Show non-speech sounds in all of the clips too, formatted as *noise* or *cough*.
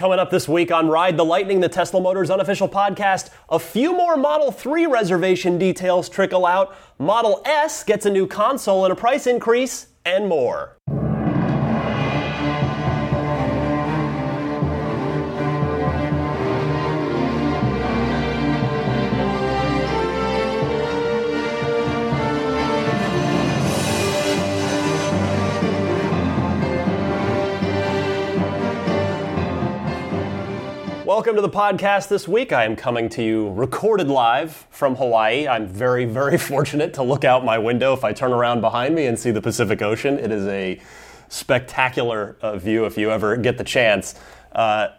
Coming up this week on Ride the Lightning, the Tesla Motors unofficial podcast, a few more Model 3 reservation details trickle out, Model S gets a new console and a price increase, and more. Welcome to the podcast this week. I am coming to you recorded live from Hawaii. I'm very, very *laughs* fortunate to look out my window if I turn around behind me and see the Pacific Ocean. It is a spectacular uh, view if you ever get the chance. Uh,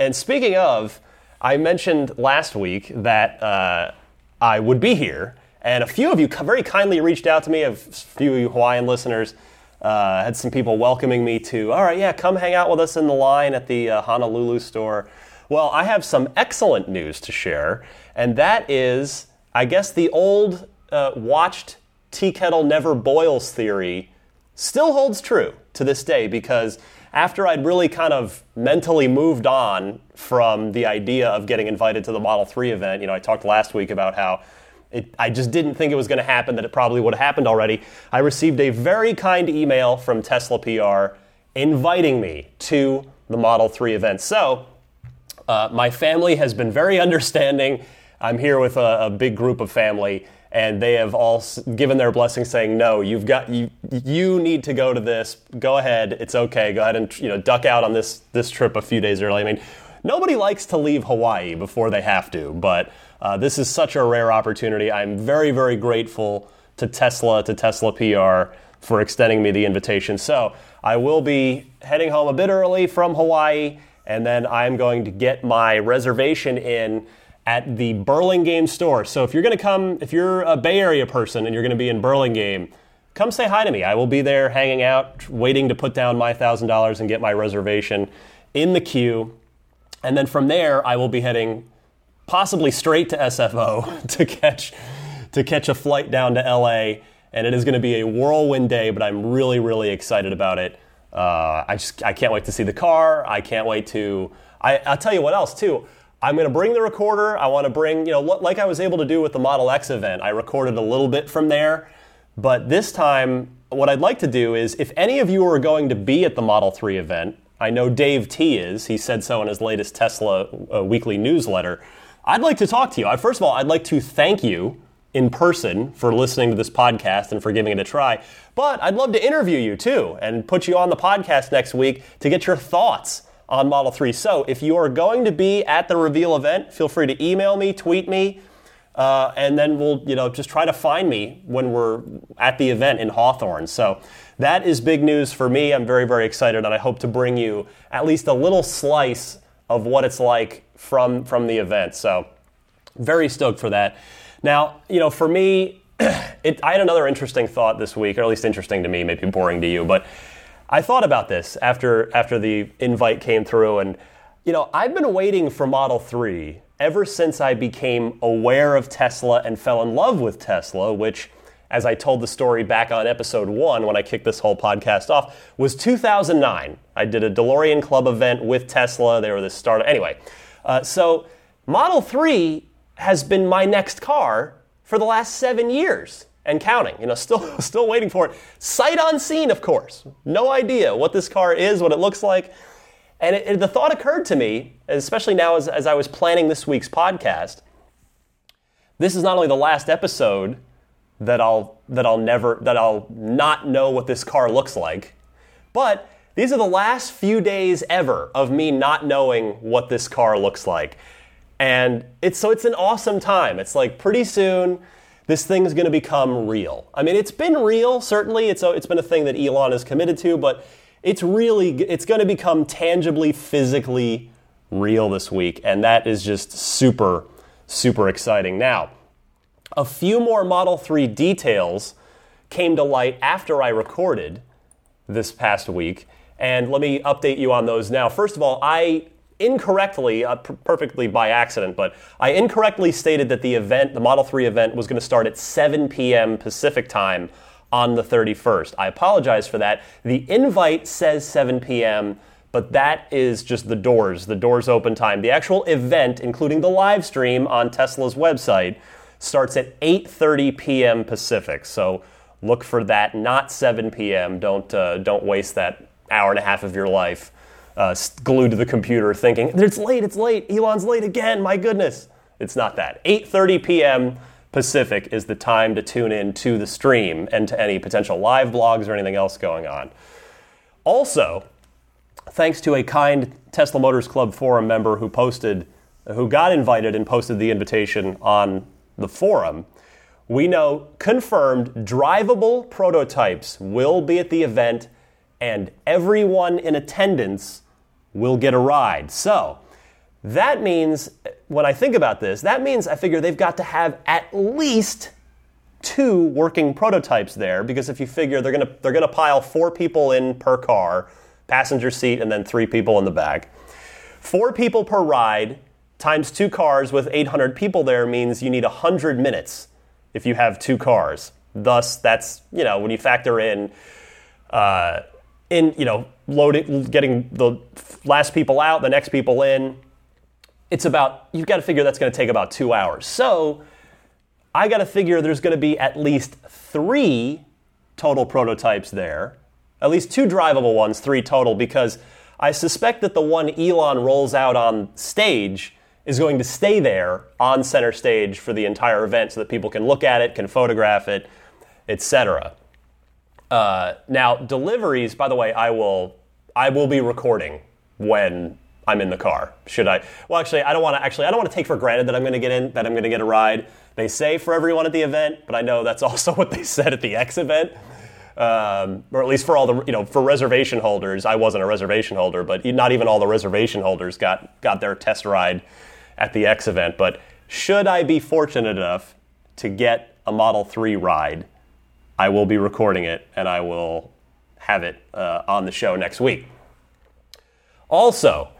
and speaking of, I mentioned last week that uh, I would be here, and a few of you very kindly reached out to me, a few of you Hawaiian listeners. Uh, had some people welcoming me to, all right, yeah, come hang out with us in the line at the uh, Honolulu store. Well, I have some excellent news to share, and that is, I guess, the old uh, watched tea kettle never boils theory still holds true to this day because after I'd really kind of mentally moved on from the idea of getting invited to the Model 3 event, you know, I talked last week about how it, I just didn't think it was going to happen, that it probably would have happened already. I received a very kind email from Tesla PR inviting me to the Model 3 event. So, uh, my family has been very understanding. I'm here with a, a, big group of family, and they have all given their blessing, saying, "No, you've got you. You need to go to this. Go ahead. It's okay. Go ahead and you know duck out on this this trip a few days early." I mean, nobody likes to leave Hawaii before they have to, but uh, this is such a rare opportunity. I'm very very grateful to Tesla to Tesla PR for extending me the invitation. So I will be heading home a bit early from Hawaii and then I'm going to get my reservation in at the Burlingame store. So if you're going to come, if you're a Bay Area person and you're going to be in Burlingame, come say hi to me. I will be there hanging out, waiting to put down my $1,000 and get my reservation in the queue. And then from there, I will be heading possibly straight to SFO *laughs* to catch to catch a flight down to LA. And it is going to be a whirlwind day, but I'm really, really excited about it. Uh, I just I can't wait to see the car. I can't wait to. I, I'll tell you what else too. I'm going to bring the recorder. I want to bring, you know, like I was able to do with the Model X event. I recorded a little bit from there. But this time, what I'd like to do is if any of you are going to be at the Model 3 event, I know Dave T is, he said so in his latest Tesla uh, weekly newsletter. I'd like to talk to you. First of all, I'd like to thank you in person for listening to this podcast and for giving it a try. But I'd love to interview you too and put you on the podcast next week to get your thoughts on Model 3. So if you are going to be at the reveal event, feel free to email me, tweet me, uh, and then we'll you know just try to find me when we're at the event in Hawthorne. So that is big news for me. I'm very very excited, and I hope to bring you at least a little slice of what it's like from from the event. So very stoked for that. Now, you know, for me, *clears throat* it, I had another interesting thought this week, or at least interesting to me, maybe boring to you, but I thought about this after after the invite came through, and you know, I've been waiting for Model 3 ever since I became aware of Tesla and fell in love with Tesla, which, as I told the story back on episode one when I kicked this whole podcast off, was 2009. I did a DeLorean Club event with Tesla. They were the start. Anyway, uh, so Model 3 has been my next car for the last seven years and counting. You know, *laughs* still still waiting for it. Sight unseen, of course. No idea what this car is, what it looks like. And it, it, the thought occurred to me, especially now as, as I was planning this week's podcast. This is not only the last episode that I'll that I'll never that I'll not know what this car looks like, but these are the last few days ever of me not knowing what this car looks like. And it's so it's an awesome time. It's like pretty soon this thing's going to become real. I mean, it's been real certainly. It's a, it's been a thing that Elon is committed to, but it's really it's going to become tangibly physically real this week, and that is just super super exciting. Now, a few more Model 3 details came to light after I recorded this past week, and let me update you on those now. First of all, I incorrectly, uh, p- perfectly by accident, but I incorrectly stated that the event, the Model 3 event, was going to start at 7 p.m. Pacific time on the 31st. I apologize for that. The invite says 7 p.m. but that is just the doors, the doors open time. The actual event, including the live stream on Tesla's website, starts at 8:30 p.m. Pacific. So look for that, not 7 p.m. Don't uh, don't waste that hour and a half of your life uh, glued to the computer thinking it's late, it's late, Elon's late again. My goodness, it's not that. 8:30 p.m. Pacific is the time to tune in to the stream and to any potential live blogs or anything else going on. Also, thanks to a kind Tesla Motors Club forum member who posted, who got invited and posted the invitation on the forum, we know confirmed drivable prototypes will be at the event and everyone in attendance will get a ride. So, that means, when I think about this, that means I figure they've got to have at least two working prototypes there because if you figure they're going to they're going to pile four people in per car, passenger seat and then three people in the back. Four people per ride times two cars with 800 people there means you need 100 minutes if you have two cars. Thus, that's, you know, when you factor in, uh, in, you know, loading, getting the last people out, the next people in, it's about, you've got to figure that's going to take about two hours. So, I got to figure there's going to be at least three total prototypes there, at least two drivable ones, three total, because I suspect that the one Elon rolls out on stage is going to stay there on center stage for the entire event so that people can look at it, can photograph it, etc. Uh, now, deliveries, by the way, I will I will be recording when I'm in the car. Should I? Well, actually, I don't want to. Actually, I don't want to take for granted that I'm going to get in, that I'm going to get a ride. They say for everyone at the event, but I know that's *laughs* also what they said at the X event, um, or at least for all the you know for reservation holders. I wasn't a reservation holder, but not even all the reservation holders got got their test ride at the X event. But should I be fortunate enough to get a Model 3 ride, I will be recording it and I will have it uh, on the show next week. Also,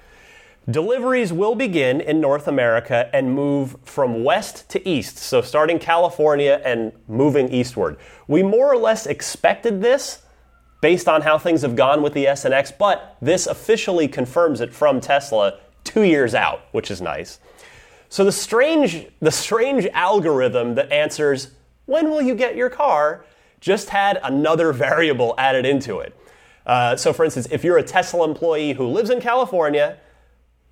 deliveries will begin in North America and move from west to east, so starting California and moving eastward. We more or less expected this based on how things have gone with the S and X, but this officially confirms it from Tesla two years out, which is nice. So the strange, the strange algorithm that answers when will you get your car just had another *laughs* variable added into it. Uh, so, for instance, if you're a Tesla employee who lives in California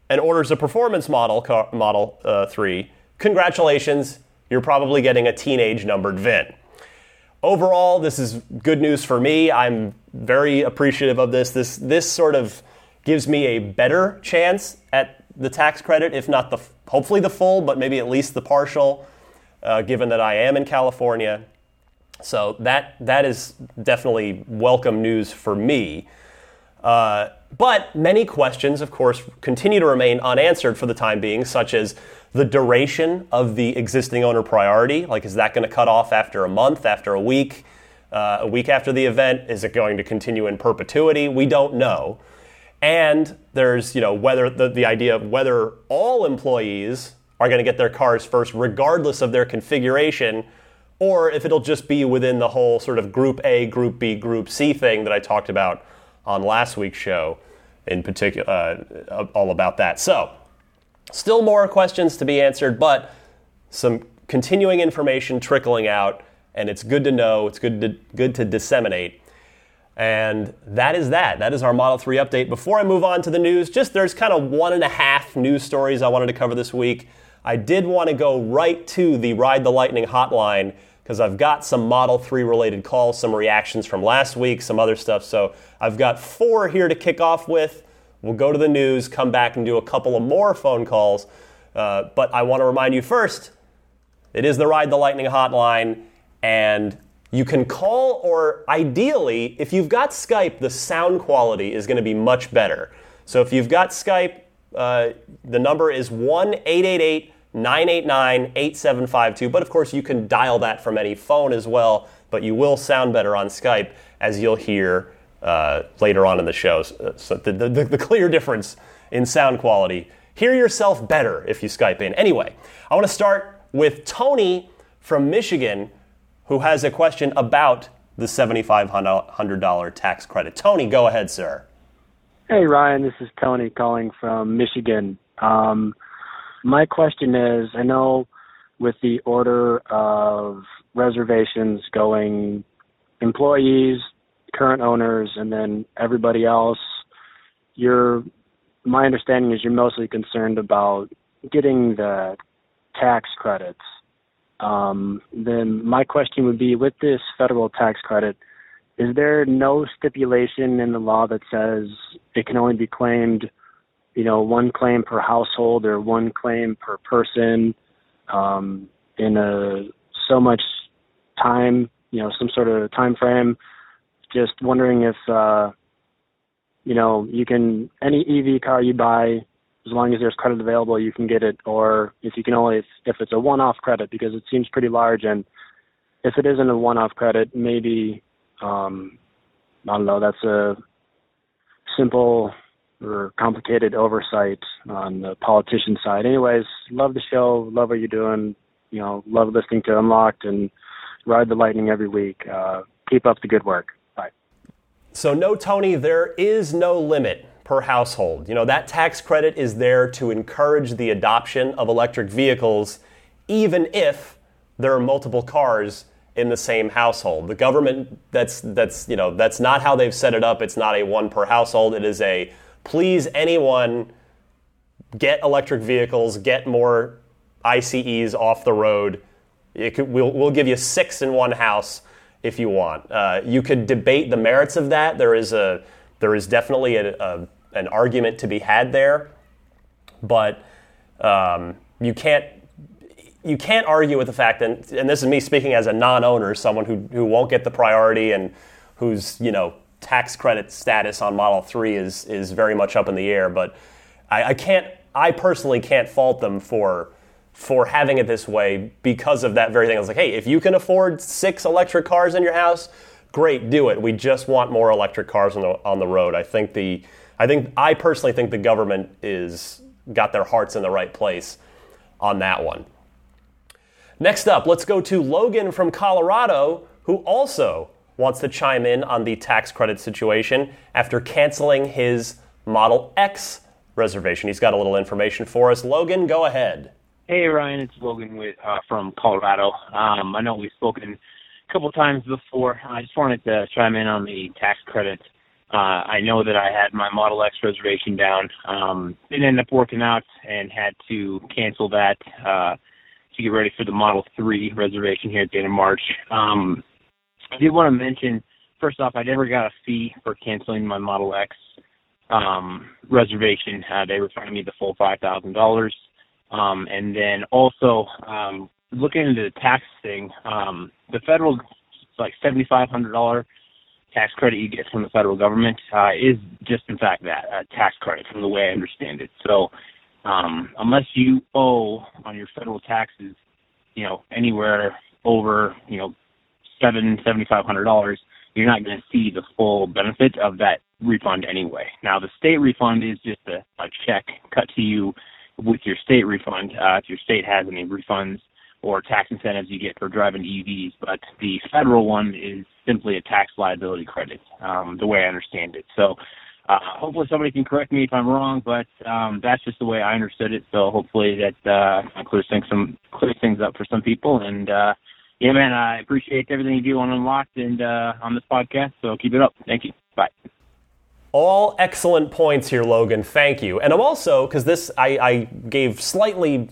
and orders a performance model car, Model uh, 3, congratulations, you're probably getting a teenage numbered VIN. Overall, this is good news for me. I'm very appreciative of this. This this sort of gives me a better chance at the tax credit, if not the hopefully the full, but maybe at least the partial, uh, given that I am in California. So that that is definitely welcome news for me. Uh, but many questions, of course, continue to remain unanswered for the time being, such as the duration of the existing owner priority. Like, is that going to cut off after a month, after a week, uh, a week after the event? Is it going to continue in perpetuity? We don't know. And there's, you know, whether the, the idea of whether all employees are going to get their cars first, regardless of their configuration, or if it'll just be within the whole sort of group A, group B, group C thing that I talked about on last week's show, in particular, uh, all about that. So, still more questions to be answered, but some continuing information trickling out, and it's good to know, it's good to, good to disseminate. And that is that. That is our Model 3 update. Before I move on to the news, just there's kind of one and a half news stories I wanted to cover this week. I did want to go right to the Ride the Lightning hotline because I've got some Model 3 related calls, some reactions from last week, some other stuff. So I've got four here to kick off with. We'll go to the news, come back and do a couple of more phone calls. Uh, but I want to remind you first it is the Ride the Lightning hotline, and you can call, or ideally, if you've got Skype, the sound quality is going to be much better. So if you've got Skype, uh, the number is 1 888 989 8752. But of course, you can dial that from any phone as well, but you will sound better on Skype, as you'll hear uh, later on in the show. So the, the, the clear difference in sound quality. Hear yourself better if you Skype in. Anyway, I want to start with Tony from Michigan who has a question about the $7,500 tax credit. Tony, go ahead, sir. Hey, Ryan, this is Tony calling from Michigan. Um, my question is I know with the order of reservations going employees, current owners, and then everybody else, you're my understanding is you're mostly concerned about getting the tax credits. Um, then my question would be with this federal tax credit, is there no stipulation in the law that says it can only be claimed, you know, one claim per household or one claim per person um, in a so much time, you know, some sort of time frame? Just wondering if uh, you know, you can any EV car you buy, as long as there's credit available, you can get it. Or if you can only if, if it's a one-off credit, because it seems pretty large, and if it isn't a one-off credit, maybe um, I don't know. That's a simple or complicated oversight on the politician side. Anyways, love the show. Love what you're doing. You know, love listening to Unlocked and ride the lightning every week. Uh, keep up the good work. Bye. So, no, Tony, there is no limit per household. You know, that tax credit is there to encourage the adoption of electric vehicles, even if there are multiple cars in the same household. The government, that's, that's, you know, that's not how they've set it up. It's not a one per household. It is a please anyone get electric vehicles, get more ICEs off the road. Could, we'll, we'll give you six in one house if you want. Uh, you could debate the merits of that. There is a there is definitely a, a an argument to be had there, but um, you can't you can't argue with the fact that and this is me speaking as a non-owner, someone who who won't get the priority and who's you know tax credit status on Model Three is is very much up in the air. But I, I can't I personally can't fault them for for having it this way because of that very thing. I was like, hey, if you can afford six electric cars in your house, great, do it. We just want more electric cars on the on the road. I think the I think I personally think the government is got their hearts in the right place on that one. Next up, let's go to Logan from Colorado, who also wants to chime in on the tax credit situation after canceling his Model X reservation. He's got a little information for us. Logan, go ahead. Hey Ryan, it's Logan with uh, from Colorado. Um, I know we've spoken a couple times before. I just wanted to chime in on the tax credit. Uh, I know that I had my Model X reservation down. Um, didn't end up working out and had to cancel that uh, to get ready for the Model 3 reservation here at the end of March. Um, I did want to mention, first off, I never got a fee for canceling my Model X um, reservation. Uh, they refunded me the full $5,000. Um, and then also um, looking into the tax thing, um, the federal like seventy five hundred dollar tax credit you get from the federal government uh, is just in fact that a tax credit from the way I understand it. So um, unless you owe on your federal taxes, you know anywhere over you know seven seventy five hundred dollars, you're not going to see the full benefit of that refund anyway. Now the state refund is just a, a check cut to you with your state refund, uh, if your state has any refunds or tax incentives you get for driving EVs. But the federal one is simply a tax liability credit, um, the way I understand it. So uh, hopefully somebody can correct me if I'm wrong, but um, that's just the way I understood it. So hopefully that uh, clears things some clears things up for some people. And uh, yeah, man, I appreciate everything you do on Unlocked and uh, on this podcast. So keep it up. Thank you. Bye. All excellent points here, Logan. Thank you. And I'm also, because this, I, I, gave slightly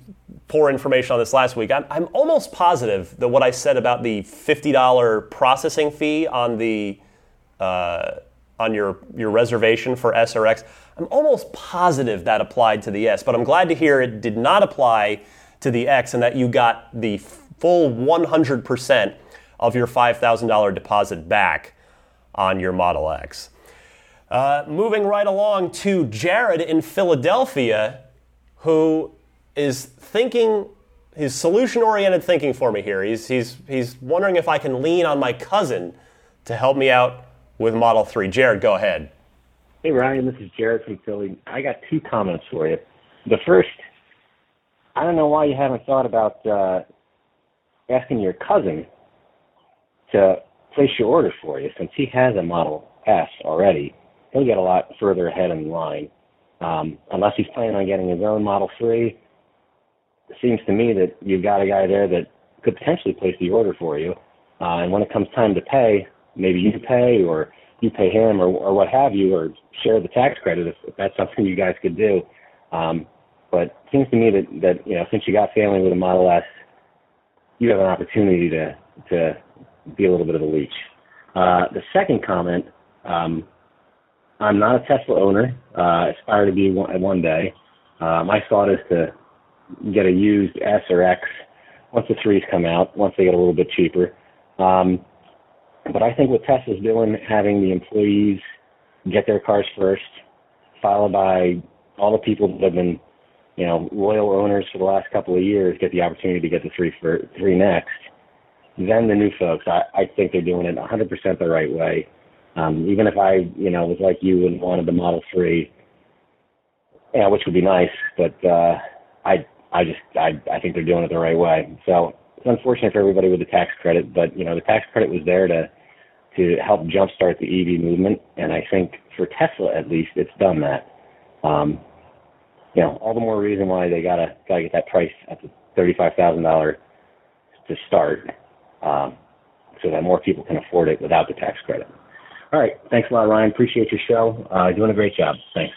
poor information on this last week. I'm, I'm, almost positive that what I said about the $50 processing fee on the uh, on your your reservation for S or X. I'm almost positive that applied to the S. But I'm glad to hear it did not apply to the X, and that you got the full 100% of your $5,000 deposit back on your Model X. Uh, moving right along to Jared in Philadelphia, who is thinking his solution oriented thinking for me here. He's, he's, he's wondering if I can lean on my cousin to help me out with Model 3. Jared, go ahead. Hey, Ryan, this is Jared from Philly. I got two comments for you. The first, I don't know why you haven't thought about uh, asking your cousin to place your order for you since he has a Model S already he'll get a lot further ahead in line. Um, unless he's planning on getting his own Model 3, it seems to me that you've got a guy there that could potentially place the order for you. Uh, and when it comes time to pay, maybe you pay or you pay him or, or what have you, or share the tax credit if, if that's something you guys could do. Um, but it seems to me that, that, you know, since you got family with a Model S, you have an opportunity to, to be a little bit of a leech. Uh, the second comment, um, I'm not a Tesla owner. Uh, aspire to be one, one day. Uh, my thought is to get a used S or X once the threes come out, once they get a little bit cheaper. Um, but I think what Tesla's doing, having the employees get their cars first, followed by all the people that have been, you know, loyal owners for the last couple of years get the opportunity to get the three for three next. Then the new folks, I, I think they're doing it 100% the right way. Um, even if I, you know, was like you and wanted the Model 3, yeah, which would be nice, but uh, I, I just, I, I think they're doing it the right way. So it's unfortunate for everybody with the tax credit, but you know, the tax credit was there to, to help jumpstart the EV movement, and I think for Tesla at least, it's done that. Um, you know, all the more reason why they gotta gotta get that price at the thirty-five thousand dollar to start, um, so that more people can afford it without the tax credit. All right. Thanks a lot, Ryan. Appreciate your show. Uh, doing a great job. Thanks.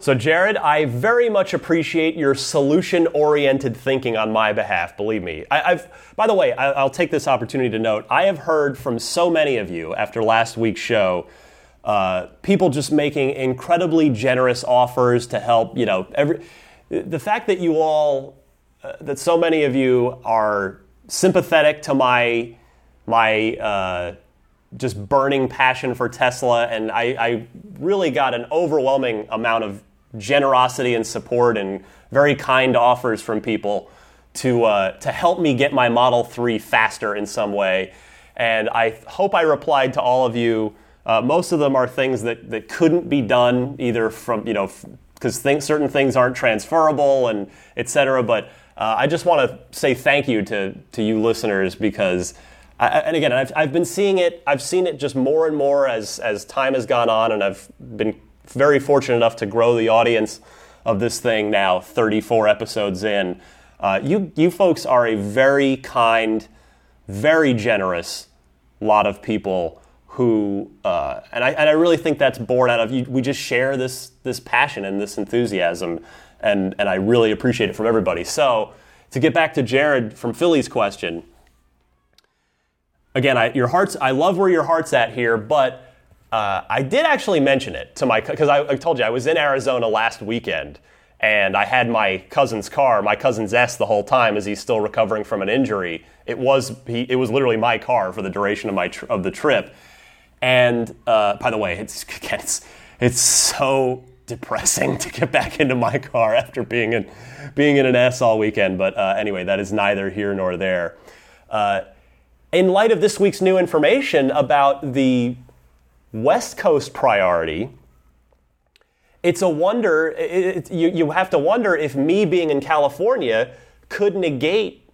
So, Jared, I very much appreciate your solution oriented thinking on my behalf, believe me. I, have by the way, I, will take this opportunity to note I have heard from so many of you after last week's show. Uh, people just making incredibly generous offers to help. You know, every the fact that you all, uh, that so many of you are sympathetic to my my uh, just burning passion for Tesla, and I, I, really got an overwhelming amount of generosity and support and very kind offers from people to uh, to help me get my Model 3 faster in some way. And I hope I replied to all of you. Uh, most of them are things that, that couldn't be done either from you know because certain things aren't transferable and et cetera. But uh, I just want to say thank you to to you listeners because I, and again, I've, I've been seeing it. I've seen it just more and more as as time has gone on, and I've been very fortunate enough to grow the audience of this thing now, 34 episodes in. Uh, you you folks are a very kind, very generous lot of people who, uh, and I and I really think that's born out of you. We just share this this passion and this enthusiasm, and and I really appreciate it from everybody. So to get back to Jared from Philly's question again, I, your heart's, I love where your heart's at here, but uh, I did actually mention it to my, because I, I, told you I was in Arizona last weekend and I had my cousin's car, my cousin's S the whole time as he's still recovering from an injury. It was, he, it was literally my car for the duration of, my tr- of the trip. And uh, by the way, it's, again, it's, it's so depressing *laughs* to get back into my car after being in, being in an S all weekend. But uh, anyway, that is neither here nor there. Uh, in light of this week's new information about the West Coast priority, it's a wonder, it, you, you have to wonder if me being in California could negate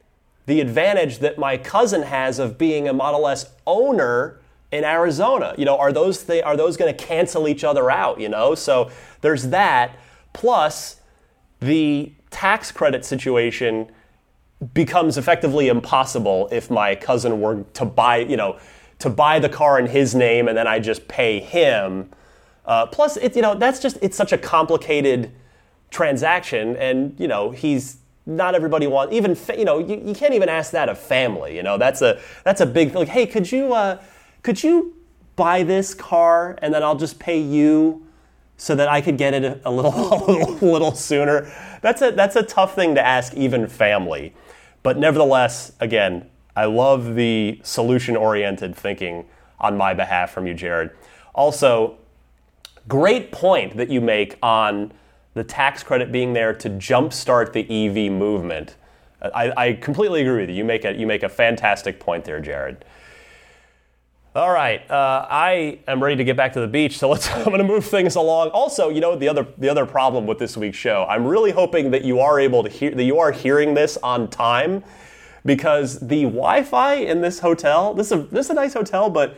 the advantage that my cousin has of being a Model S owner in Arizona. You know, are those th- are those going to cancel each other out? You know, so there's that. Plus, the tax credit situation becomes effectively impossible if my cousin were to buy, you know, to buy the car in his name and then I just pay him. Uh, plus, you know, that's just it's such a complicated transaction, and you know, he's not everybody wants even you know you, you can't even ask that of family. You know, that's a that's a big like, hey, could you uh, could you buy this car and then I'll just pay you so that I could get it *laughs* a, little, a little sooner. That's a that's a tough thing to ask even family. But nevertheless, again, I love the solution oriented thinking on my behalf from you, Jared. Also, great point that you make on the tax credit being there to jumpstart the EV movement. I, I completely agree with you. You make a, you make a fantastic point there, Jared. All right, uh, I am ready to get back to the beach, so let's. *laughs* I'm going to move things along. Also, you know the other the other problem with this week's show. I'm really hoping that you are able to hear that you are hearing this on time, because the Wi-Fi in this hotel. This is a this is a nice hotel, but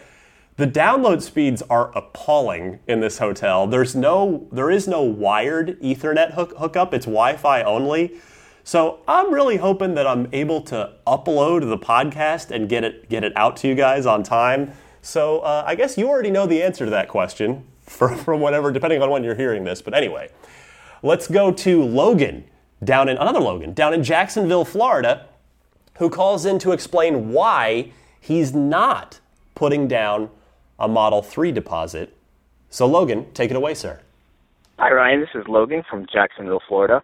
The download speeds are appalling in this hotel. There's no, there is no wired Ethernet hook, hookup. It's Wi-Fi only. So I'm really hoping that I'm able to upload the podcast and get it get it out to you guys on time. So uh, I guess you already know the answer to that question *laughs* for, from whatever, depending on when you're hearing this. But anyway, let's go to Logan down in another Logan down in Jacksonville, Florida, who calls in to explain why he's not putting down a Model 3 deposit. So Logan, take it away, sir. Hi Ryan, this is Logan from Jacksonville, Florida.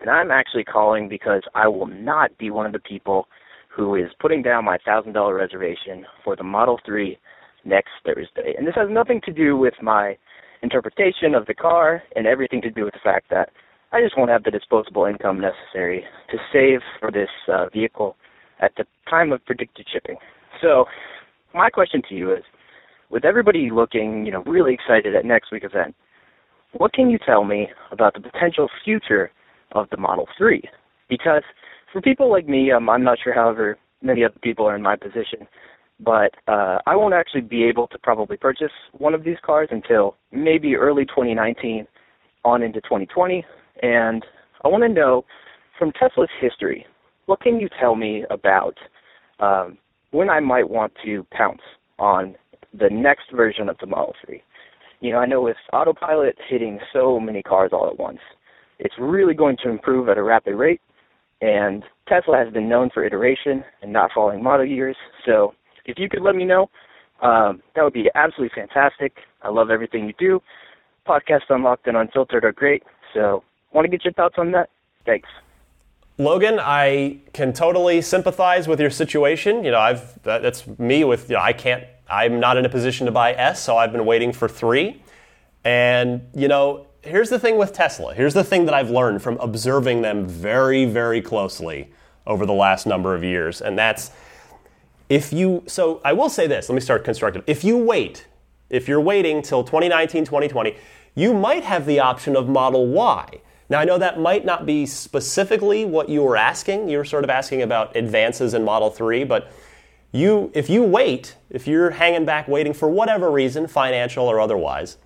And I'm actually calling because I will not be one of the people who is putting down my $1,000 reservation for the Model 3 next Thursday. And this has nothing to do with my interpretation of the car and everything to do with the fact that I just won't have the disposable income necessary to save for this uh, vehicle at the time of predicted shipping. So, my question to you is with everybody looking, you know, really excited at next week's event, what can you tell me about the potential future of the Model 3. Because for people like me, um, I'm not sure, however, many other people are in my position, but uh, I won't actually be able to probably purchase one of these cars until maybe early 2019 on into 2020. And I want to know from Tesla's history, what can you tell me about um, when I might want to pounce on the next version of the Model 3? You know, I know with autopilot hitting so many cars all at once, it's really going to improve at a rapid rate. And Tesla has been known for iteration and not following model years. So if you could let me know, um, that would be absolutely fantastic. I love everything you do. Podcasts Unlocked and Unfiltered are great. So want to get your thoughts on that? Thanks. Logan, I can totally sympathize with your situation. You know, I've that, that's me with you know, I can't I'm not in a position to buy S, so I've been waiting for 3. And you know, here's the thing with Tesla. Here's the thing that I've learned from observing them very, very closely over the last number of years, and that's if you. So I will say this. Let me start constructive. If you wait, if you're waiting till 2019, 2020, you might have the option of Model Y. Now I know that might not be specifically what you were asking. You were sort of asking about advances in Model 3, but you, if you wait, if you're hanging back waiting for whatever reason, financial or otherwise,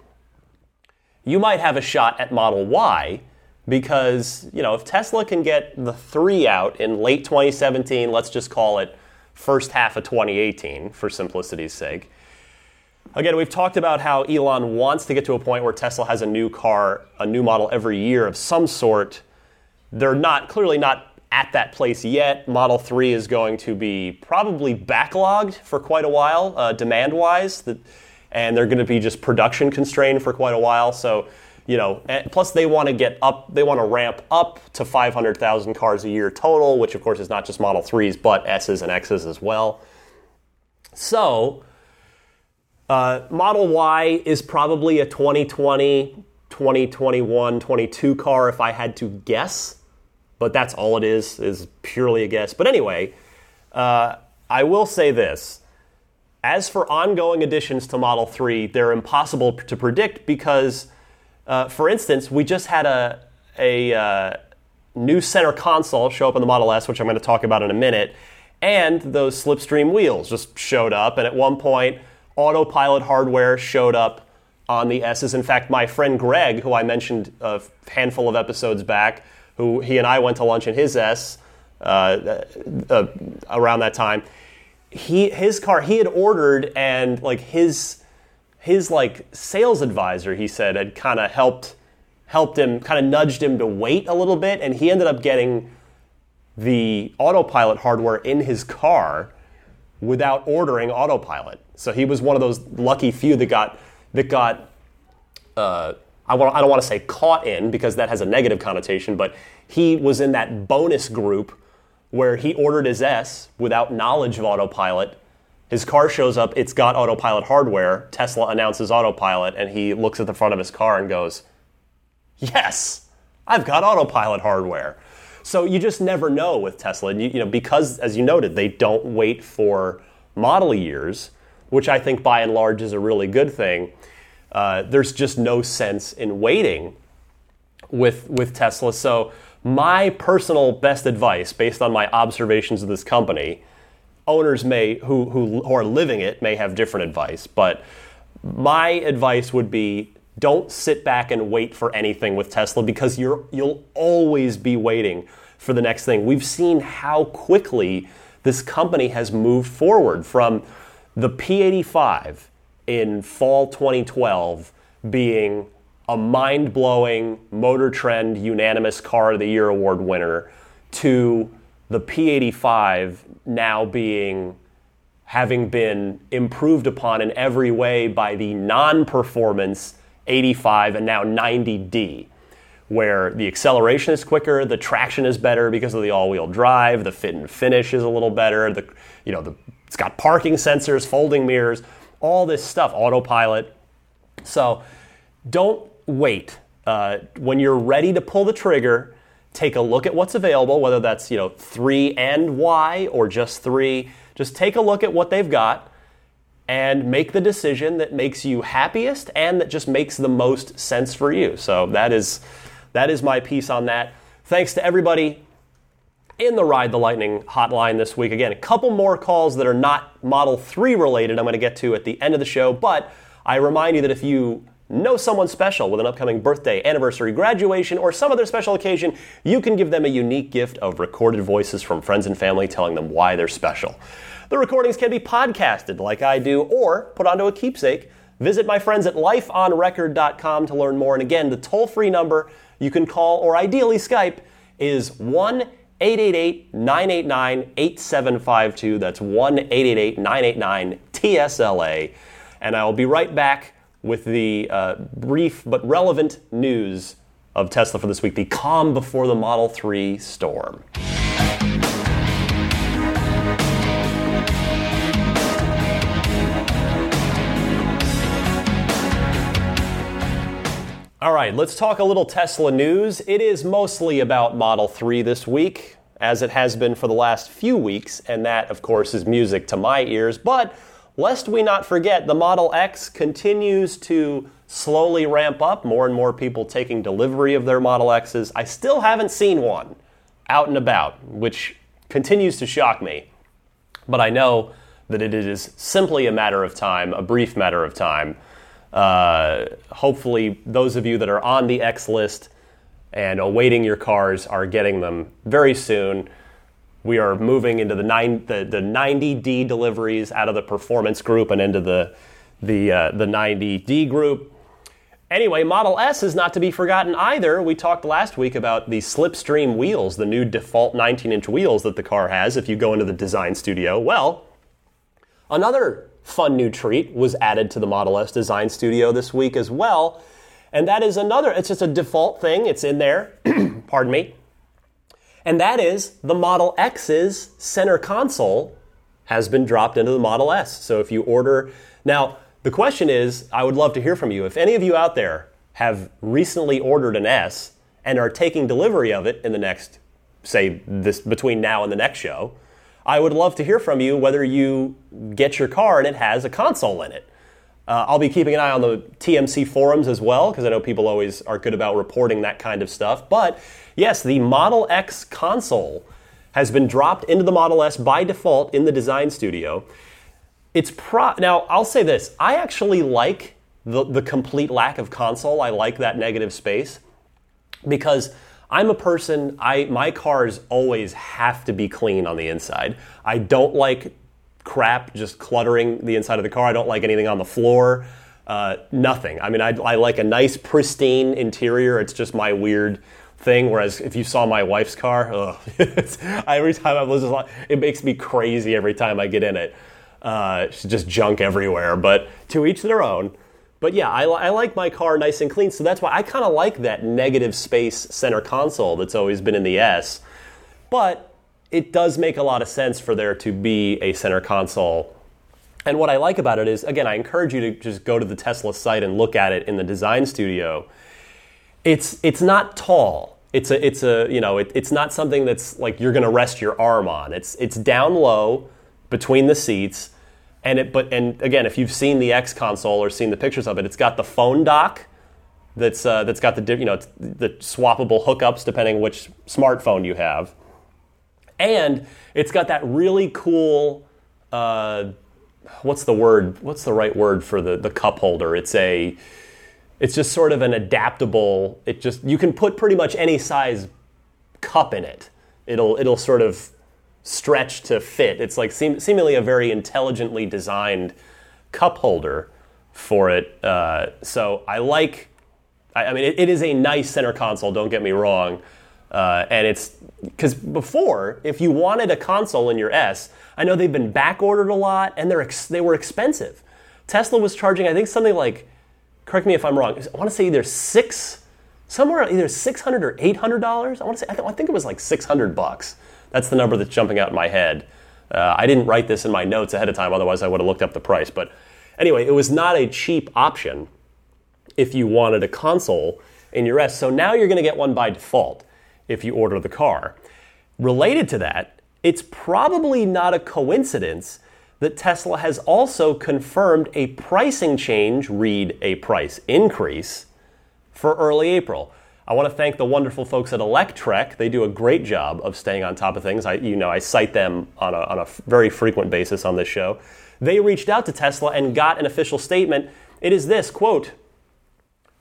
you might have a shot at Model Y because, you know, if Tesla can get the 3 out in late 2017, let's just call it first half of 2018 for simplicity's sake. Again, we've talked about how Elon wants to get to a point where Tesla has a new car, a new model every year of some sort. They're not clearly not at that place yet. Model 3 is going to be probably backlogged for quite a while, uh, demand wise and they're going to be just production constrained for quite a while. So, you know, plus they want to get up, they want to ramp up to 500,000 cars a year total, which of course is not just Model 3s, but S's and X's as well. So, uh, Model Y is probably a 2020, 2021, 22 car if I had to guess, but that's all it is, is purely a guess. But anyway, uh, I will say this as for ongoing additions to Model 3, they're impossible to predict because, uh, for instance, we just had a, a uh, new center console show up in the Model S, which I'm going to talk about in a minute, and those slipstream wheels just showed up. And at one point, autopilot hardware showed up on the S's. In fact, my friend Greg, who I mentioned a handful of episodes back, who he and I went to lunch in his S uh, uh around that time, he his car he had ordered and like his his like sales advisor he said had kind of helped helped him kind of nudged him to wait a little bit and he ended up getting the autopilot hardware in his car without ordering autopilot so he was one of those lucky few that got that got uh, I, want, I don't want to say caught in because that has a negative connotation but he was in that bonus group where he ordered his S without knowledge of autopilot. His car shows up, it's got autopilot hardware. Tesla announces autopilot, and he looks at the front of his car and goes, Yes, I've got autopilot hardware. So you just never know with Tesla. And you, you know, because, as you noted, they don't wait for model years, which I think by and large is a really good thing. Uh, there's just no sense in waiting with with Tesla. So my personal best advice, based on my observations of this company, owners may who, who who are living it may have different advice, but my advice would be don't sit back and wait for anything with Tesla because you're you'll always be waiting for the next thing. We've seen how quickly this company has moved forward from the P85 in fall 2012 being a mind-blowing Motor Trend unanimous car of the year award winner to the P85 now being having been improved upon in every way by the non-performance 85 and now 90D where the acceleration is quicker, the traction is better because of the all-wheel drive, the fit and finish is a little better, the you know, the, it's got parking sensors, folding mirrors, all this stuff, autopilot. So don't wait. Uh, when you're ready to pull the trigger, take a look at what's available, whether that's you know three and Y or just three. Just take a look at what they've got and make the decision that makes you happiest and that just makes the most sense for you. So that is that is my piece on that. Thanks to everybody in the Ride the Lightning hotline this week. Again, a couple more calls that are not Model 3 related I'm going to get to at the end of the show, but I remind you that if you know someone special with an upcoming birthday, anniversary, graduation, or some other special occasion, you can give them a unique gift of recorded voices from friends and family telling them why they're special. The recordings can be podcasted like I do or put onto a keepsake. Visit my friends at lifeonrecord.com to learn more. And again, the toll free number you can call or ideally Skype is 1 888 989 8752. That's 1 888 989 TSLA. And I will be right back with the uh, brief but relevant news of Tesla for this week the calm before the Model 3 storm. All right, let's talk a little Tesla news. It is mostly about Model 3 this week, as it has been for the last few weeks, and that, of course, is music to my ears. But lest we not forget, the Model X continues to slowly ramp up, more and more people taking delivery of their Model X's. I still haven't seen one out and about, which continues to shock me. But I know that it is simply a matter of time, a brief matter of time. Uh, hopefully, those of you that are on the X list and awaiting your cars are getting them very soon. We are moving into the, nine, the, the 90D deliveries out of the performance group and into the, the, uh, the 90D group. Anyway, Model S is not to be forgotten either. We talked last week about the Slipstream wheels, the new default 19 inch wheels that the car has if you go into the design studio. Well, another fun new treat was added to the Model S design studio this week as well. And that is another, it's just a default thing, it's in there, *clears throat* pardon me. And that is the Model X's center console has been dropped into the Model S. So if you order, now the question is, I would love to hear from you. If any of you out there have recently ordered an S and are taking delivery of it in the next, say, this between now and the next show, I would love to hear from you whether you get your car and it has a console in it. Uh, I'll be keeping an eye on the TMC forums as well because I know people always are good about reporting that kind of stuff. But yes, the Model X console has been dropped into the Model S by default in the design studio. It's pro now. I'll say this: I actually like the the complete lack of console. I like that negative space because I'm a person. I my cars always have to be clean on the inside. I don't like crap just cluttering the inside of the car. I don't like anything on the floor. Uh, nothing. I mean, I, I like a nice pristine interior. It's just my weird thing. Whereas if you saw my wife's car, *laughs* ugh, every time I listen, it makes me crazy every time I get in it. Uh, it's just junk everywhere. But to each their own. But yeah, I, I like my car nice and clean, so that's why I kind of like that negative space center console that's always been in the S. But it does make a lot of sense for there to be a center console. And what I like about it is, again, I encourage you to just go to the Tesla site and look at it in the design studio. It's it's not tall. It's a it's a you know it, it's not something that's like you're to rest your arm on. It's it's down low between the seats, and it but and again, if you've seen the X console or seen the pictures of it, it's got the phone dock that's uh, that's got the you know the swappable hookups depending which smartphone you have and it's got that really cool uh, what's the word? What's the right word for the the cup holder? It's a it's just sort of an adaptable. It just you can put pretty much any size cup in it. It'll it'll sort of stretch to fit. It's like seem, seemingly a very intelligently designed cup holder for it. Uh, so I like. I, I mean, it, it is a nice center console. Don't get me wrong. Uh, and it's because before, if you wanted a console in your S, I know they've been back ordered a lot and they're ex- they were expensive. Tesla was charging, I think, something like, correct me if I'm wrong, I want to say either six, somewhere either 600 or 800 dollars. I want to say, I, th- I think it was like 600 bucks. That's the number that's jumping out in my head. Uh, I didn't write this in my notes ahead of time, otherwise I would have looked up the price. But anyway, it was not a cheap option if you wanted a console in your S. So now you're going to get one by default if you order the car. Related to that, it's probably not a coincidence that Tesla has also confirmed a pricing change, read a price increase, for early April. I want to thank the wonderful folks at Electrek. They do a great job of staying on top of things. I, you know, I cite them on a, on a very frequent basis on this show. They reached out to Tesla and got an official statement. It is this quote: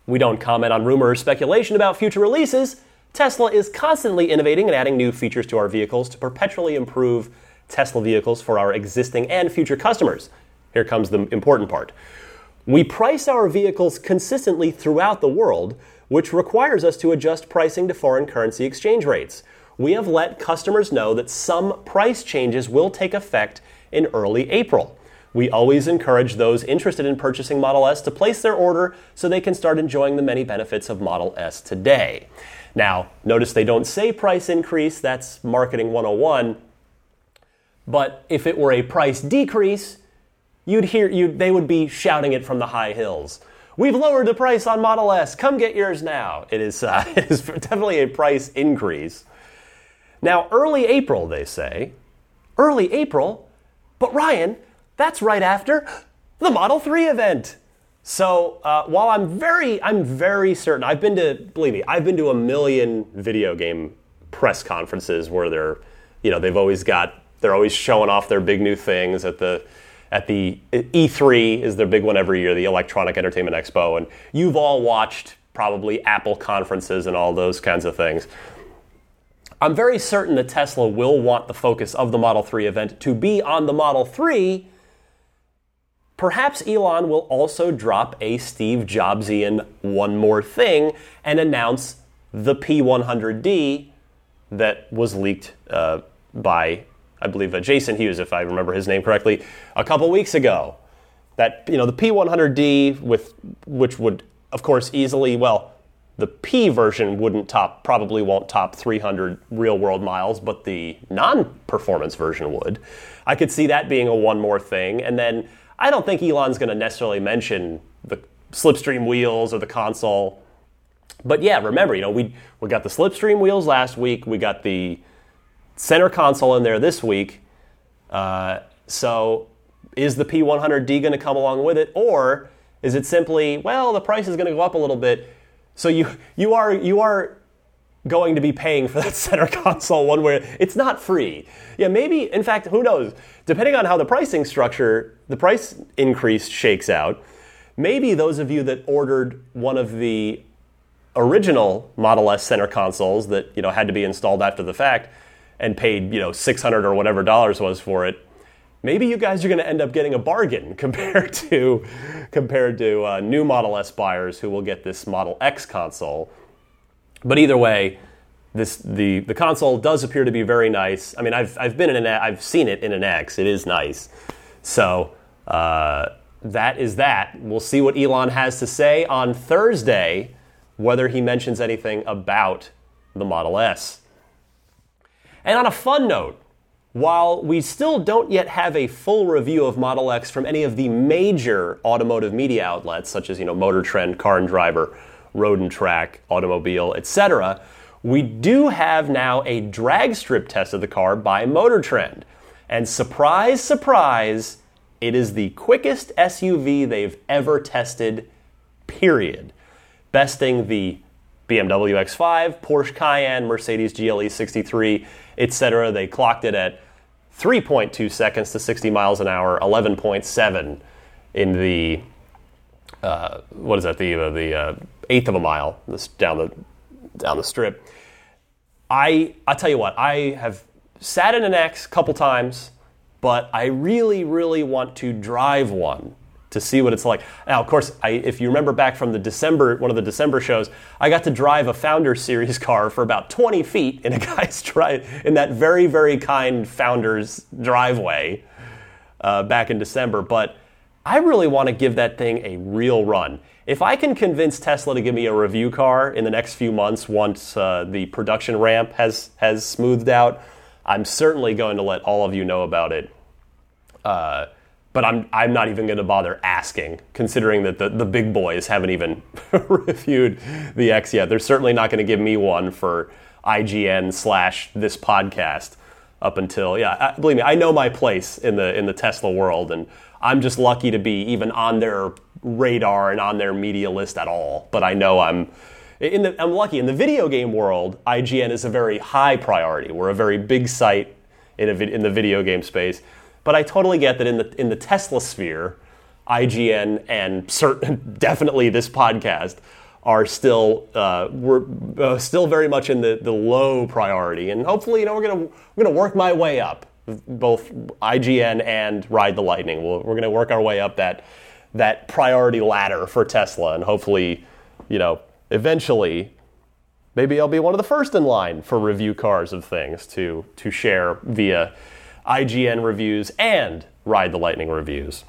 "We don't comment on rumor or speculation about future releases. Tesla is constantly innovating and adding new features to our vehicles to perpetually improve Tesla vehicles for our existing and future customers. Here comes the important part. We price our vehicles consistently throughout the world, which requires us to adjust pricing to foreign currency exchange rates. We have let customers know that some price changes will take effect in early April. We always encourage those interested in purchasing Model S to place their order so they can start enjoying the many benefits of Model S today. Now, notice they don't say price increase, that's marketing 101. But if it were a price decrease, you'd hear you they would be shouting it from the high hills. We've lowered the price on Model S. Come get yours now. It is, uh, *laughs* it is definitely a price increase. Now, early April, they say. Early April? But Ryan, that's right after the Model 3 event. So uh, while I'm very, I'm very certain, I've been to, believe me, I've been to a million video game press conferences where they're, you know, they've always got, they're always showing off their big new things at the, at the E3 is their big one every year, the Electronic Entertainment Expo, and you've all watched probably Apple conferences and all those kinds of things. I'm very certain that Tesla will want the focus of the Model 3 event to be on the Model 3 Perhaps Elon will also drop a Steve Jobsian one more thing and announce the P100D that was leaked uh, by, I believe, uh, Jason Hughes, if I remember his name correctly, a couple weeks ago. That you know the P100D with which would of course easily well the P version wouldn't top probably won't top 300 real world miles, but the non-performance version would. I could see that being a one more thing, and then I don't think Elon's going to necessarily mention the slipstream wheels or the console. But yeah, remember, you know, we we got the slipstream wheels last week. We got the center console in there this week. Uh, so is the P100D going to come along with it, or is it simply well the price is going to go up a little bit? So you you are you are going to be paying for that *laughs* center console one way. It's not free. Yeah, maybe, in fact, who knows? Depending on how the pricing structure, the price increase shakes out, maybe those of you that ordered one of the original Model S center consoles that, you know, had to be installed after the fact and paid, you know, 600 or whatever dollars was for it, maybe you guys are going to end up getting a bargain *laughs* compared to compared to uh, new Model S buyers who will get this Model X console but either way, this the the console does appear to be very nice. I mean, I've I've been in an I've seen it in an X. It is nice. So uh, that is that. We'll see what Elon has to say on Thursday, whether he mentions anything about the Model S. And on a fun note, while we still don't yet have a full review of Model X from any of the major automotive media outlets, such as you know Motor Trend, Car and Driver, road and track, automobile, etc. We do have now a drag strip test of the car by Motor Trend. And surprise, surprise, it is the quickest SUV they've ever tested, period. Besting the BMW X5, Porsche Cayenne, Mercedes GLE 63, etc. They clocked it at 3.2 seconds to 60 miles an hour, 11.7 in the uh, what is that the uh, the uh, eighth of a mile down the down the strip. I I tell you what, I have sat in an X a couple times, but I really really want to drive one to see what it's like. Now, of course, I, if you remember back from the December one of the December shows, I got to drive a Founder Series *laughs* car for about 20 feet in a guy's *laughs* drive in that very very kind Founder's driveway uh, back in December, but. I really want to give that thing a real run. If I can convince Tesla to give me a review car in the next few months, once uh, the production ramp has has smoothed out, I'm certainly going to let all of you know about it. Uh, but I'm I'm not even going to bother asking, considering that the, the big boys haven't even *laughs* reviewed the X yet. They're certainly not going to give me one for IGN slash this podcast up until yeah. I, believe me, I know my place in the in the Tesla world, and I'm just lucky to be even on their radar and on their media list at all. But I know I'm in the, I'm lucky in the video game world. IGN is a very high priority. We're a very big site in, a, in the video game space. But I totally get that in the in the Tesla sphere, IGN and certain *laughs* definitely this podcast are still uh, we're uh, still very much in the, the low priority, and hopefully, you know, we're gonna we're gonna work my way up both IGN and Ride the Lightning. we we are going to work our way up that that priority ladder for Tesla, and hopefully, you know, eventually, maybe I'll be one of the first in line for review cars of things to to share via IGN reviews and Ride the Lightning reviews.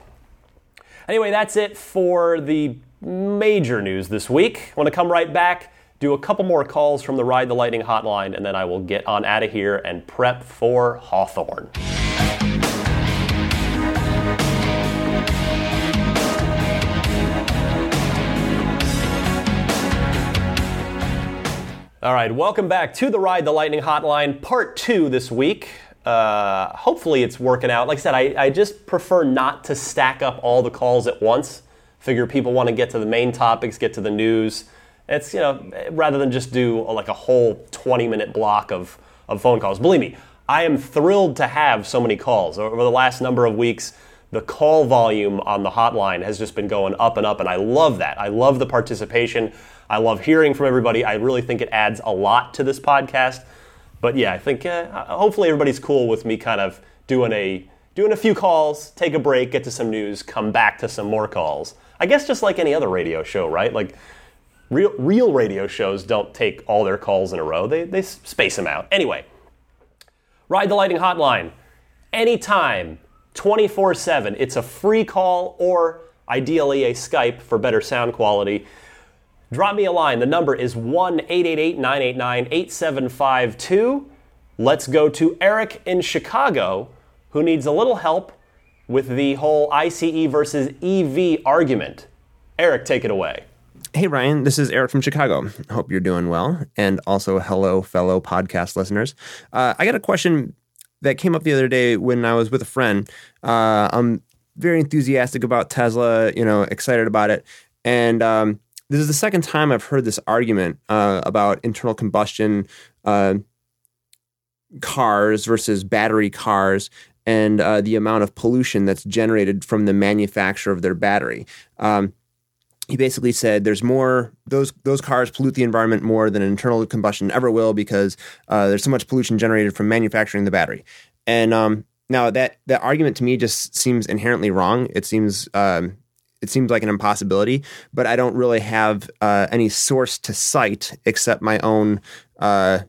Anyway, that's it for the major news this week. I want to come right back do a couple more calls from the Ride the Lightning hotline, and then I will get on out of here and prep for Hawthorne. All right, welcome back to the Ride the Lightning hotline, part two this week. Uh, hopefully, it's working out. Like I said, I, I just prefer not to stack up all the calls at once. Figure people want to get to the main topics, get to the news it's you know rather than just do like a whole 20 minute block of, of phone calls. Believe me, I am thrilled to have so many calls over the last number of weeks. The call volume on the hotline has just been going up and up, and I love that. I love the participation. I love hearing from everybody. I really think it adds a lot to this podcast. But yeah, I think uh, hopefully everybody's cool with me kind of doing a doing a few calls, take a break, get to some news, come back to some more calls. I guess just like any other radio show, right? Like Real, real radio shows don't take all their calls in a row, they, they space them out. Anyway, Ride the Lightning Hotline, anytime, 24 7. It's a free call or ideally a Skype for better sound quality. Drop me a line. The number is 1 888 989 8752. Let's go to Eric in Chicago, who needs a little help with the whole ICE versus EV argument. Eric, take it away. Hey, Ryan, this is Eric from Chicago. Hope you're doing well. And also, hello, fellow podcast listeners. Uh, I got a question that came up the other day when I was with a friend. Uh, I'm very enthusiastic about Tesla, you know, excited about it. And um, this is the second time I've heard this argument uh, about internal combustion uh, cars versus battery cars and uh, the amount of pollution that's generated from the manufacture of their battery. Um, he basically said there's more those those cars pollute the environment more than an internal combustion ever will because uh, there's so much pollution generated from manufacturing the battery. And um, now that that argument to me just seems inherently wrong. It seems um, it seems like an impossibility, but I don't really have uh, any source to cite except my own uh,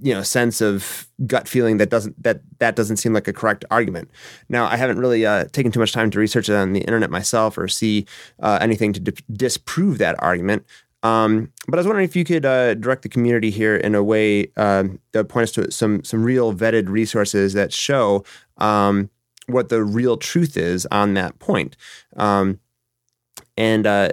you know sense of gut feeling that doesn't that that doesn't seem like a correct argument. Now, I haven't really uh, taken too much time to research it on the internet myself or see uh, anything to di- disprove that argument. Um, but I was wondering if you could uh, direct the community here in a way um, that point us to some some real vetted resources that show um, what the real truth is on that point. Um, and uh,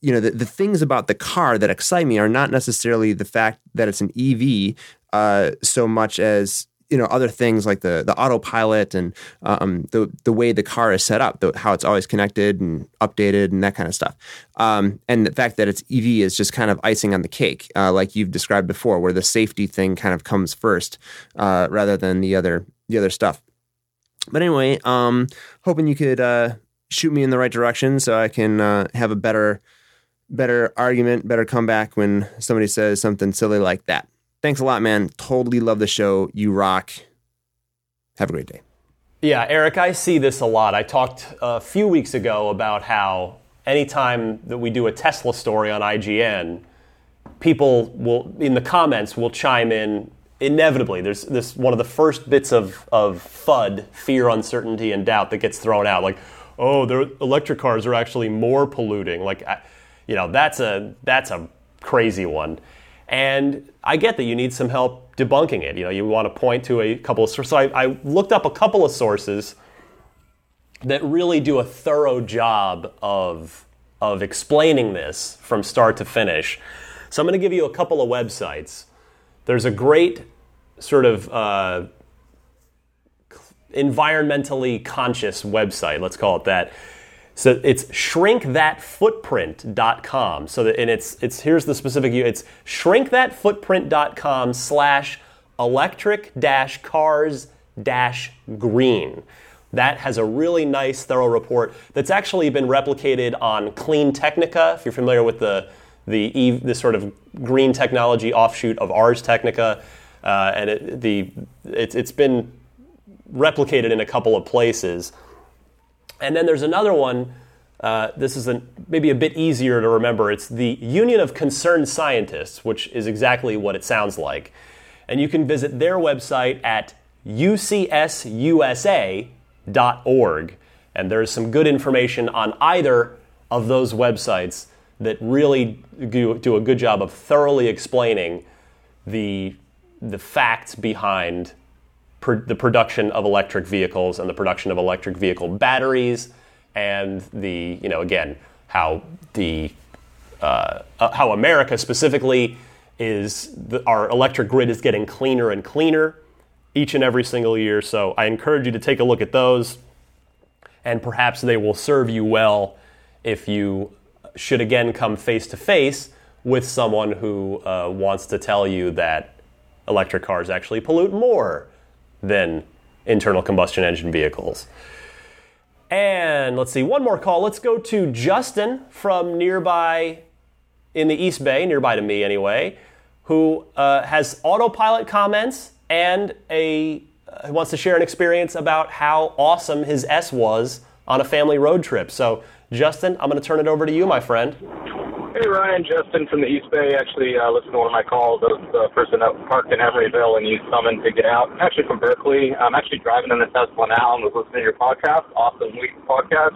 you know the, the things about the car that excite me are not necessarily the fact that it's an EV uh, so much as you know other things like the the autopilot and um, the the way the car is set up, the, how it's always connected and updated and that kind of stuff. Um, and the fact that it's EV is just kind of icing on the cake, uh, like you've described before, where the safety thing kind of comes first uh, rather than the other the other stuff. But anyway, um, hoping you could uh, shoot me in the right direction so I can uh, have a better better argument, better comeback when somebody says something silly like that. Thanks a lot, man. Totally love the show. You rock. Have a great day. Yeah, Eric, I see this a lot. I talked a few weeks ago about how anytime that we do a Tesla story on IGN, people will, in the comments, will chime in inevitably. There's this one of the first bits of, of FUD, fear, uncertainty, and doubt that gets thrown out. Like, oh, the electric cars are actually more polluting. Like, you know, that's a that's a crazy one. And I get that you need some help debunking it. You know, you want to point to a couple of sources. So I, I looked up a couple of sources that really do a thorough job of of explaining this from start to finish. So I'm going to give you a couple of websites. There's a great sort of uh, environmentally conscious website, let's call it that, so it's shrinkthatfootprint.com. So that, and it's it's here's the specific it's shrinkthatfootprint.com slash electric dash cars dash green. That has a really nice, thorough report that's actually been replicated on Clean Technica. If you're familiar with the the the sort of green technology offshoot of Ars Technica, uh, and it, the it, it's been replicated in a couple of places. And then there's another one. Uh, this is a, maybe a bit easier to remember. It's the Union of Concerned Scientists, which is exactly what it sounds like. And you can visit their website at ucsusa.org. And there's some good information on either of those websites that really do, a good job of thoroughly explaining the, the facts behind the production of electric vehicles and the production of electric vehicle batteries and the you know again how the uh, uh, how America specifically is the, our electric grid is getting cleaner and cleaner each and every single year. So I encourage you to take a look at those, and perhaps they will serve you well if you should again come face to face with someone who uh, wants to tell you that electric cars actually pollute more than internal combustion engine vehicles. And let's see, one more call. Let's go to Justin from nearby in the East Bay, nearby to me anyway, who uh, has autopilot comments and a uh, wants to share an experience about how awesome his S was on a family road trip. So, Justin, I'm going to turn it over to you, my friend. Hey Ryan, Justin from the East Bay. Actually, uh, listened to one of my calls. The person that parked in Emeryville and used Summon to get out. Actually from Berkeley. I'm actually driving in the Tesla now and was listening to your podcast. Awesome week podcast.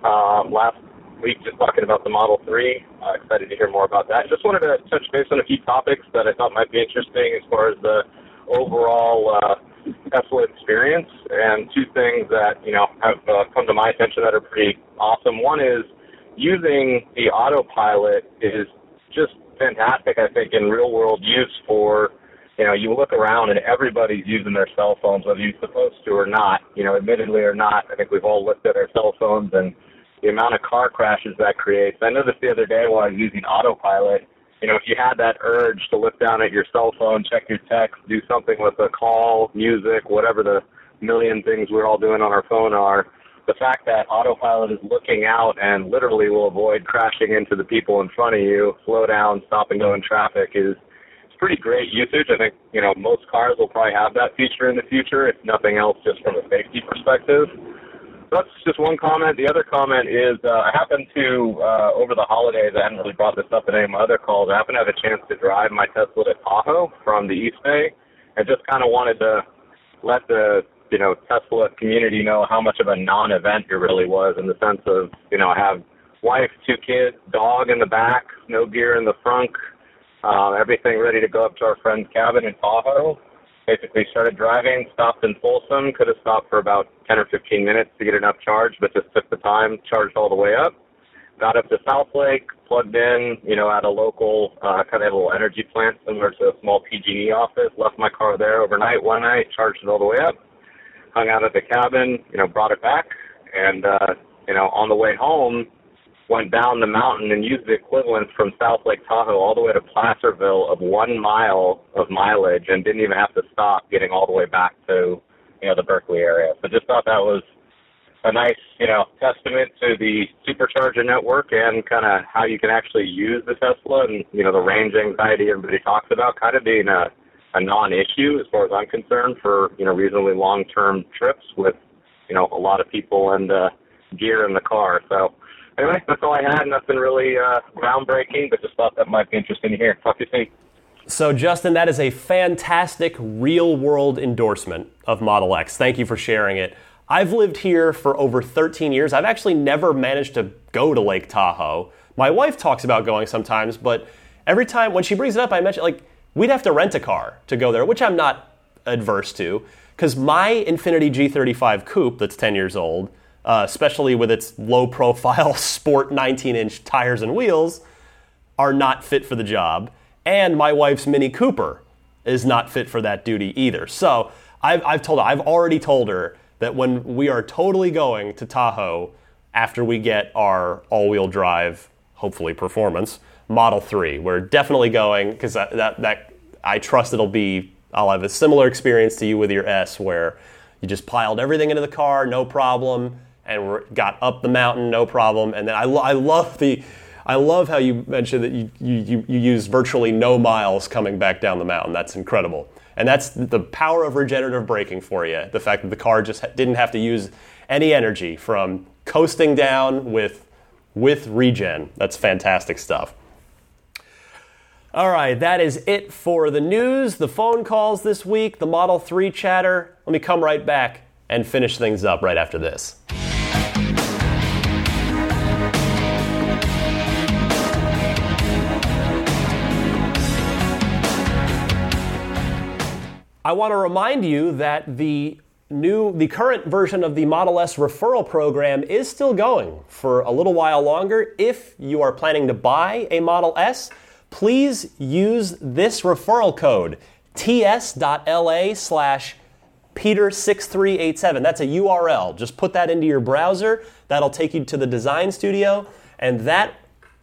Um, last week, just talking about the Model 3. Uh, excited to hear more about that. Just wanted to touch base on a few topics that I thought might be interesting as far as the overall uh, Tesla experience, and two things that you know have uh, come to my attention that are pretty awesome. One is using the autopilot is just fantastic, I think, in real world use for, you know, you look around and everybody's using their cell phones, whether you're supposed to or not, you know, admittedly or not. I think we've all looked at our cell phones and the amount of car crashes that creates. I noticed the other day while I was using autopilot, you know, if you had that urge to look down at your cell phone, check your text, do something with a call, music, whatever the million things we're all doing on our phone are, the fact that autopilot is looking out and literally will avoid crashing into the people in front of you, slow down, stop and go in traffic is it's pretty great usage. I think you know most cars will probably have that feature in the future, if nothing else, just from a safety perspective. That's just one comment. The other comment is uh, I happened to uh, over the holidays. I hadn't really brought this up in any of my other calls. I happened to have a chance to drive my Tesla to Tahoe from the East Bay, and just kind of wanted to let the you know Tesla community know how much of a non-event it really was in the sense of you know I have wife, two kids, dog in the back, snow gear in the front, uh, everything ready to go up to our friend's cabin in Tahoe. Basically started driving, stopped in Folsom, could have stopped for about 10 or 15 minutes to get enough charge, but just took the time, charged all the way up. Got up to South Lake, plugged in, you know, at a local uh, kind of little energy plant similar to a small PG&E office. Left my car there overnight one night, charged it all the way up hung out at the cabin, you know, brought it back, and uh, you know, on the way home, went down the mountain and used the equivalent from South Lake Tahoe all the way to Placerville of one mile of mileage, and didn't even have to stop, getting all the way back to you know the Berkeley area. So just thought that was a nice you know testament to the supercharger network and kind of how you can actually use the Tesla and you know the range anxiety everybody talks about kind of being a a non-issue as far as I'm concerned for you know reasonably long-term trips with you know a lot of people and uh, gear in the car. So anyway, that's all I had. Nothing really uh, groundbreaking, but just thought that might be interesting to hear. Talk to you soon. So, Justin, that is a fantastic real world endorsement of Model X. Thank you for sharing it. I've lived here for over 13 years. I've actually never managed to go to Lake Tahoe. My wife talks about going sometimes, but every time when she brings it up, I mention like we'd have to rent a car to go there, which I'm not adverse to, because my Infiniti G35 Coupe that's 10 years old, uh, especially with its low profile *laughs* sport 19 inch tires and wheels, are not fit for the job and my wife's Mini Cooper is not fit for that duty either. So I've, I've told her, I've already told her that when we are totally going to Tahoe after we get our all wheel drive, hopefully performance, Model 3, we're definitely going because that, that, that, I trust it'll be, I'll have a similar experience to you with your S where you just piled everything into the car, no problem, and got up the mountain, no problem. And then I, I love the, I love how you mentioned that you, you, you use virtually no miles coming back down the mountain. That's incredible. And that's the power of regenerative braking for you. The fact that the car just didn't have to use any energy from coasting down with, with regen. That's fantastic stuff. All right, that is it for the news, the phone calls this week, the Model 3 chatter. Let me come right back and finish things up right after this. I want to remind you that the new the current version of the Model S referral program is still going for a little while longer. If you are planning to buy a Model S, please use this referral code ts.la slash peter6387. That's a URL. Just put that into your browser. That'll take you to the design studio. And that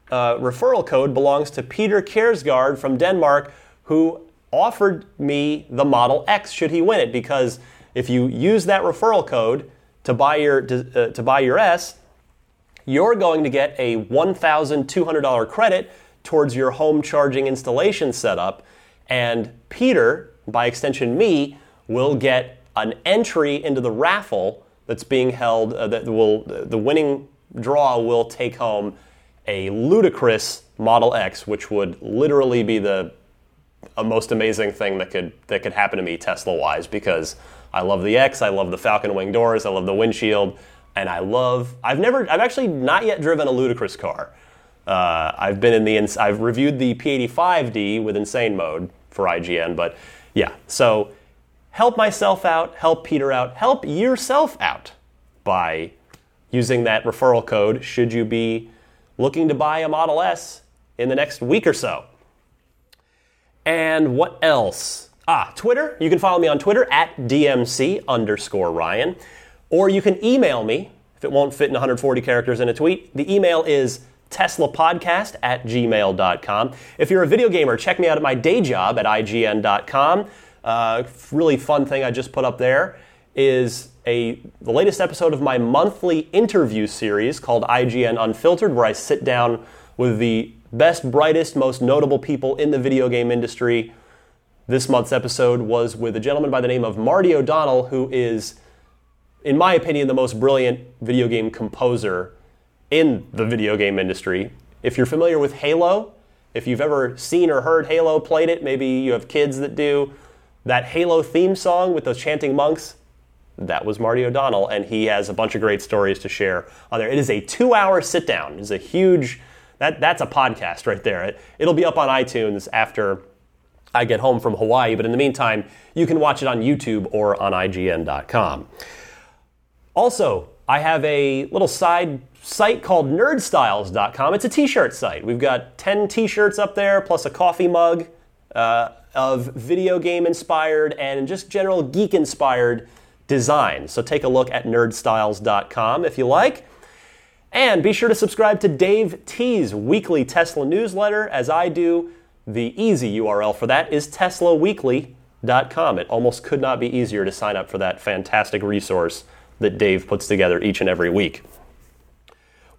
uh, referral code belongs to Peter Kjærsgaard from Denmark, who offered me the Model X should he win it because if you use that referral code to buy your uh, to buy your S, you're going to get a $1,200 credit towards your home charging installation setup, and Peter, by extension me, will get an entry into the raffle that's being held. Uh, that will the winning draw will take home a ludicrous Model X, which would literally be the a most amazing thing that could that could happen to me Tesla wise because I love the X, I love the Falcon wing doors, I love the windshield, and I love. I've never, I've actually not yet driven a ludicrous car. Uh, I've been in the, I've reviewed the P85D with insane mode for IGN, but yeah. So help myself out, help Peter out, help yourself out by using that referral code. Should you be looking to buy a Model S in the next week or so? And what else? Ah, Twitter. You can follow me on Twitter at DMC underscore Ryan. Or you can email me if it won't fit in 140 characters in a tweet. The email is teslapodcast at gmail.com. If you're a video gamer, check me out at my day job at ign.com. Uh, really fun thing I just put up there is a the latest episode of my monthly interview series called IGN Unfiltered, where I sit down with the best, brightest, most notable people in the video game industry. This month's episode was with a gentleman by the name of Marty O'Donnell, who is, in my opinion, the most brilliant video game composer in the video game industry. If you're familiar with Halo, if you've ever seen or heard Halo, played it, maybe you have kids that do, that Halo theme song with those chanting monks, that was Marty O'Donnell, and he has a bunch of great stories to share on there. It is a two hour sit down, it's a huge that, that's a podcast right there. It, it'll be up on iTunes after I get home from Hawaii, but in the meantime, you can watch it on YouTube or on IGN.com. Also, I have a little side site called nerdstyles.com. It's a t shirt site. We've got 10 t shirts up there, plus a coffee mug uh, of video game inspired and just general geek inspired designs. So take a look at nerdstyles.com if you like. And be sure to subscribe to Dave T's weekly Tesla newsletter as I do. The easy URL for that is teslaweekly.com. It almost could not be easier to sign up for that fantastic resource that Dave puts together each and every week.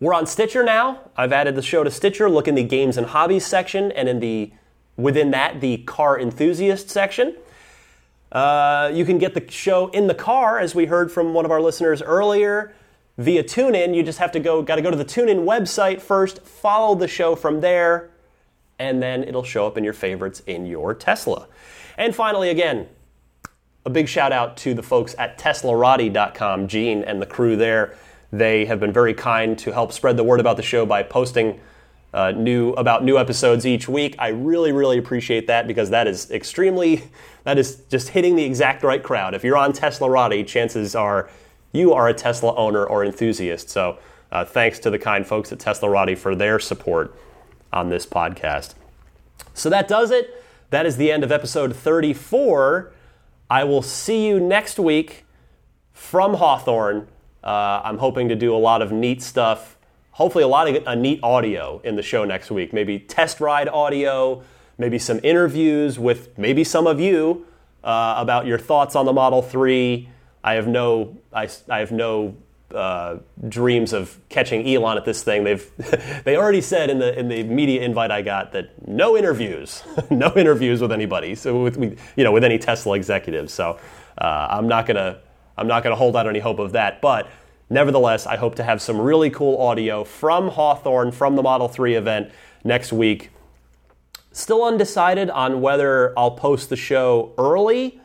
We're on Stitcher now. I've added the show to Stitcher. Look in the games and hobbies section, and in the within that, the car enthusiast section. Uh, you can get the show in the car, as we heard from one of our listeners earlier, via TuneIn. You just have to go, got to go to the TuneIn website first, follow the show from there, and then it'll show up in your favorites in your Tesla. And finally, again, a big shout out to the folks at TeslaRati.com, Gene and the crew there. They have been very kind to help spread the word about the show by posting uh, new about new episodes each week. I really, really appreciate that because that is extremely that is just hitting the exact right crowd. If you're on Teslarati, chances are you are a Tesla owner or enthusiast. So uh, thanks to the kind folks at Teslarati for their support on this podcast. So that does it. That is the end of episode 34. I will see you next week from Hawthorne. Uh, I'm hoping to do a lot of neat stuff. Hopefully, a lot of a neat audio in the show next week. Maybe test ride audio, maybe some interviews with maybe some of you uh, about your thoughts on the Model 3. I have no, I, I have no uh, dreams of catching Elon at this thing. They've *laughs* they already said in the in the media invite I got that no interviews, *laughs* no interviews with anybody. So with you know with any Tesla executives. So uh, I'm not gonna I'm not gonna hold out any hope of that. But nevertheless, I hope to have some really cool audio from Hawthorne from the Model 3 event next week. Still undecided on whether I'll post the show early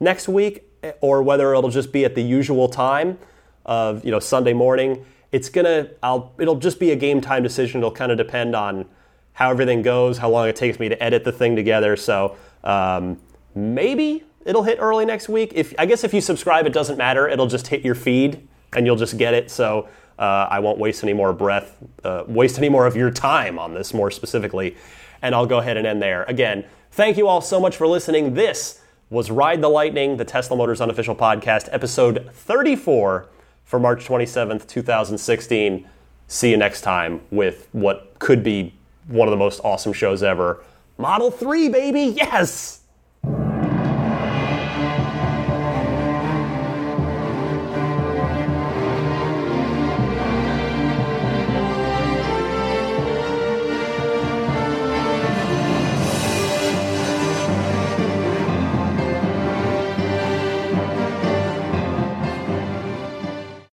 next week or whether it'll just be at the usual time of you know Sunday morning. It's gonna I'll it'll just be a game time decision. It'll kind of depend on how everything goes, how long it takes me to edit the thing together. So um, maybe it'll hit early next week. If I guess if you subscribe, it doesn't matter. It'll just hit your feed and you'll just get it. So uh, I won't waste any more breath, uh, waste any more of your time on this more specifically. And I'll go ahead and end there. Again, thank you all so much for listening. This was Ride the Lightning, the Tesla Motors unofficial podcast, episode 34 for March 27th, 2016. See you next time with what could be one of the most awesome shows ever. Model 3, baby! Yes!